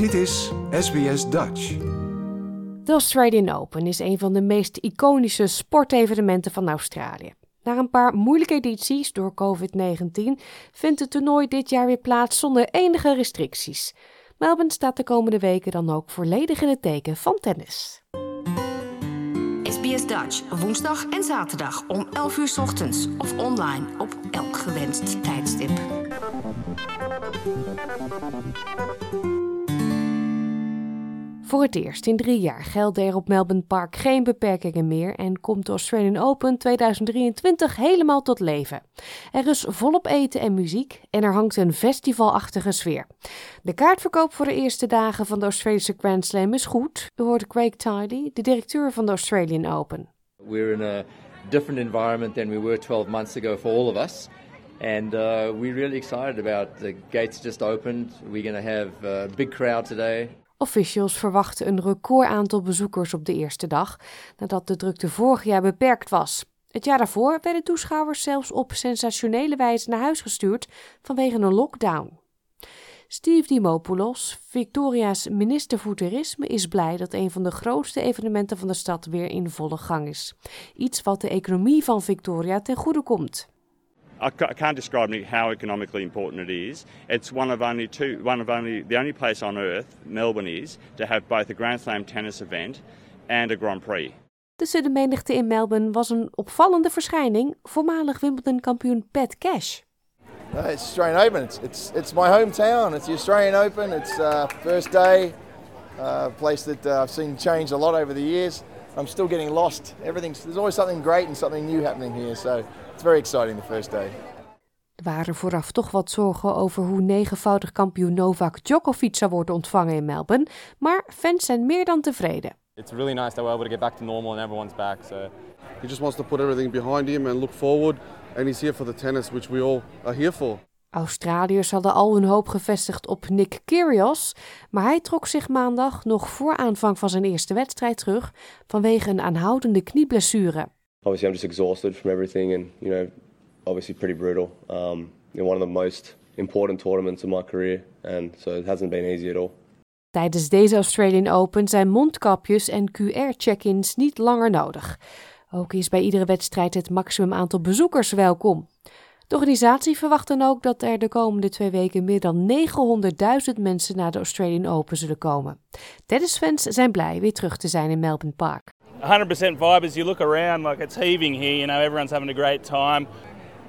Dit is SBS Dutch. De Australian Open is een van de meest iconische sportevenementen van Australië. Na een paar moeilijke edities door COVID-19 vindt het toernooi dit jaar weer plaats zonder enige restricties. Melbourne staat de komende weken dan ook volledig in het teken van tennis. SBS Dutch, woensdag en zaterdag om 11 uur 's ochtends of online op elk gewenst tijdstip. Voor het eerst in drie jaar gelden er op Melbourne Park geen beperkingen meer en komt de Australian Open 2023 helemaal tot leven. Er is volop eten en muziek en er hangt een festivalachtige sfeer. De kaartverkoop voor de eerste dagen van de Australische Grand Slam is goed. Hoort Craig Tiley, de directeur van de Australian Open. We're in a different environment than we were 12 months ago for all of us. And uh, we're really excited about the gates just opened. We're going to have a big crowd today. Officials verwachten een record aantal bezoekers op de eerste dag, nadat de drukte vorig jaar beperkt was. Het jaar daarvoor werden toeschouwers zelfs op sensationele wijze naar huis gestuurd vanwege een lockdown. Steve Dimopoulos, Victoria's minister voor toerisme, is blij dat een van de grootste evenementen van de stad weer in volle gang is. Iets wat de economie van Victoria ten goede komt. I can't describe how economically important it is. It's one of only two, one of only the only place on earth, Melbourne is, to have both a Grand Slam tennis event and a Grand Prix. Tussen de menigte in Melbourne was een opvallende verschijning, voormalig Wimbledon-kampioen Pat Cash. No, it's Australian Open. It's, it's, it's my hometown. It's the Australian Open. It's uh, first day, uh, a place that uh, I've seen change a lot over the years. I'm still getting lost. Everything's, there's always something great and something new happening here. So it's very exciting the first day. Er waren vooraf toch wat zorgen over hoe negenvoudig kampioen Novak Djokovic zou worden ontvangen in Melbourne, maar fans zijn meer dan tevreden. It's really nice that we're able to get back to normal and everyone's back. So He just wants to put everything behind him and look forward. And he's here for the tennis, which we all are here for. Australiërs hadden al hun hoop gevestigd op Nick Kyrgios, maar hij trok zich maandag nog voor aanvang van zijn eerste wedstrijd terug vanwege een aanhoudende knieblessure. Obviously I'm just exhausted from everything and you know obviously pretty brutal um, one of the most important tournaments of my career and so it hasn't been easy at all Tijdens deze Australian Open zijn mondkapjes en QR-check-ins niet langer nodig. Ook is bij iedere wedstrijd het maximum aantal bezoekers welkom. De organisatie verwacht dan ook dat er de komende twee weken meer dan 900.000 mensen naar de Australian Open zullen komen. Tennisfans zijn blij weer terug te zijn in Melbourne Park. 100% vibe as you look around, like it's heaving here, you know, everyone's having a great time.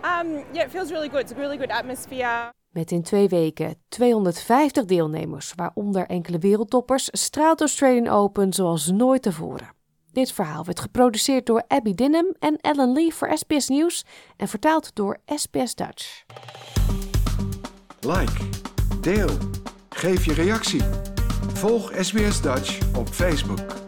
Um, yeah, it feels really good. It's a really good atmosphere. Met in twee weken 250 deelnemers, waaronder enkele wereldtoppers, straalt Australian Open zoals nooit tevoren. Dit verhaal werd geproduceerd door Abby Dinham en Ellen Lee voor SBS Nieuws en vertaald door SBS Dutch. Like, deel, geef je reactie. Volg SBS Dutch op Facebook.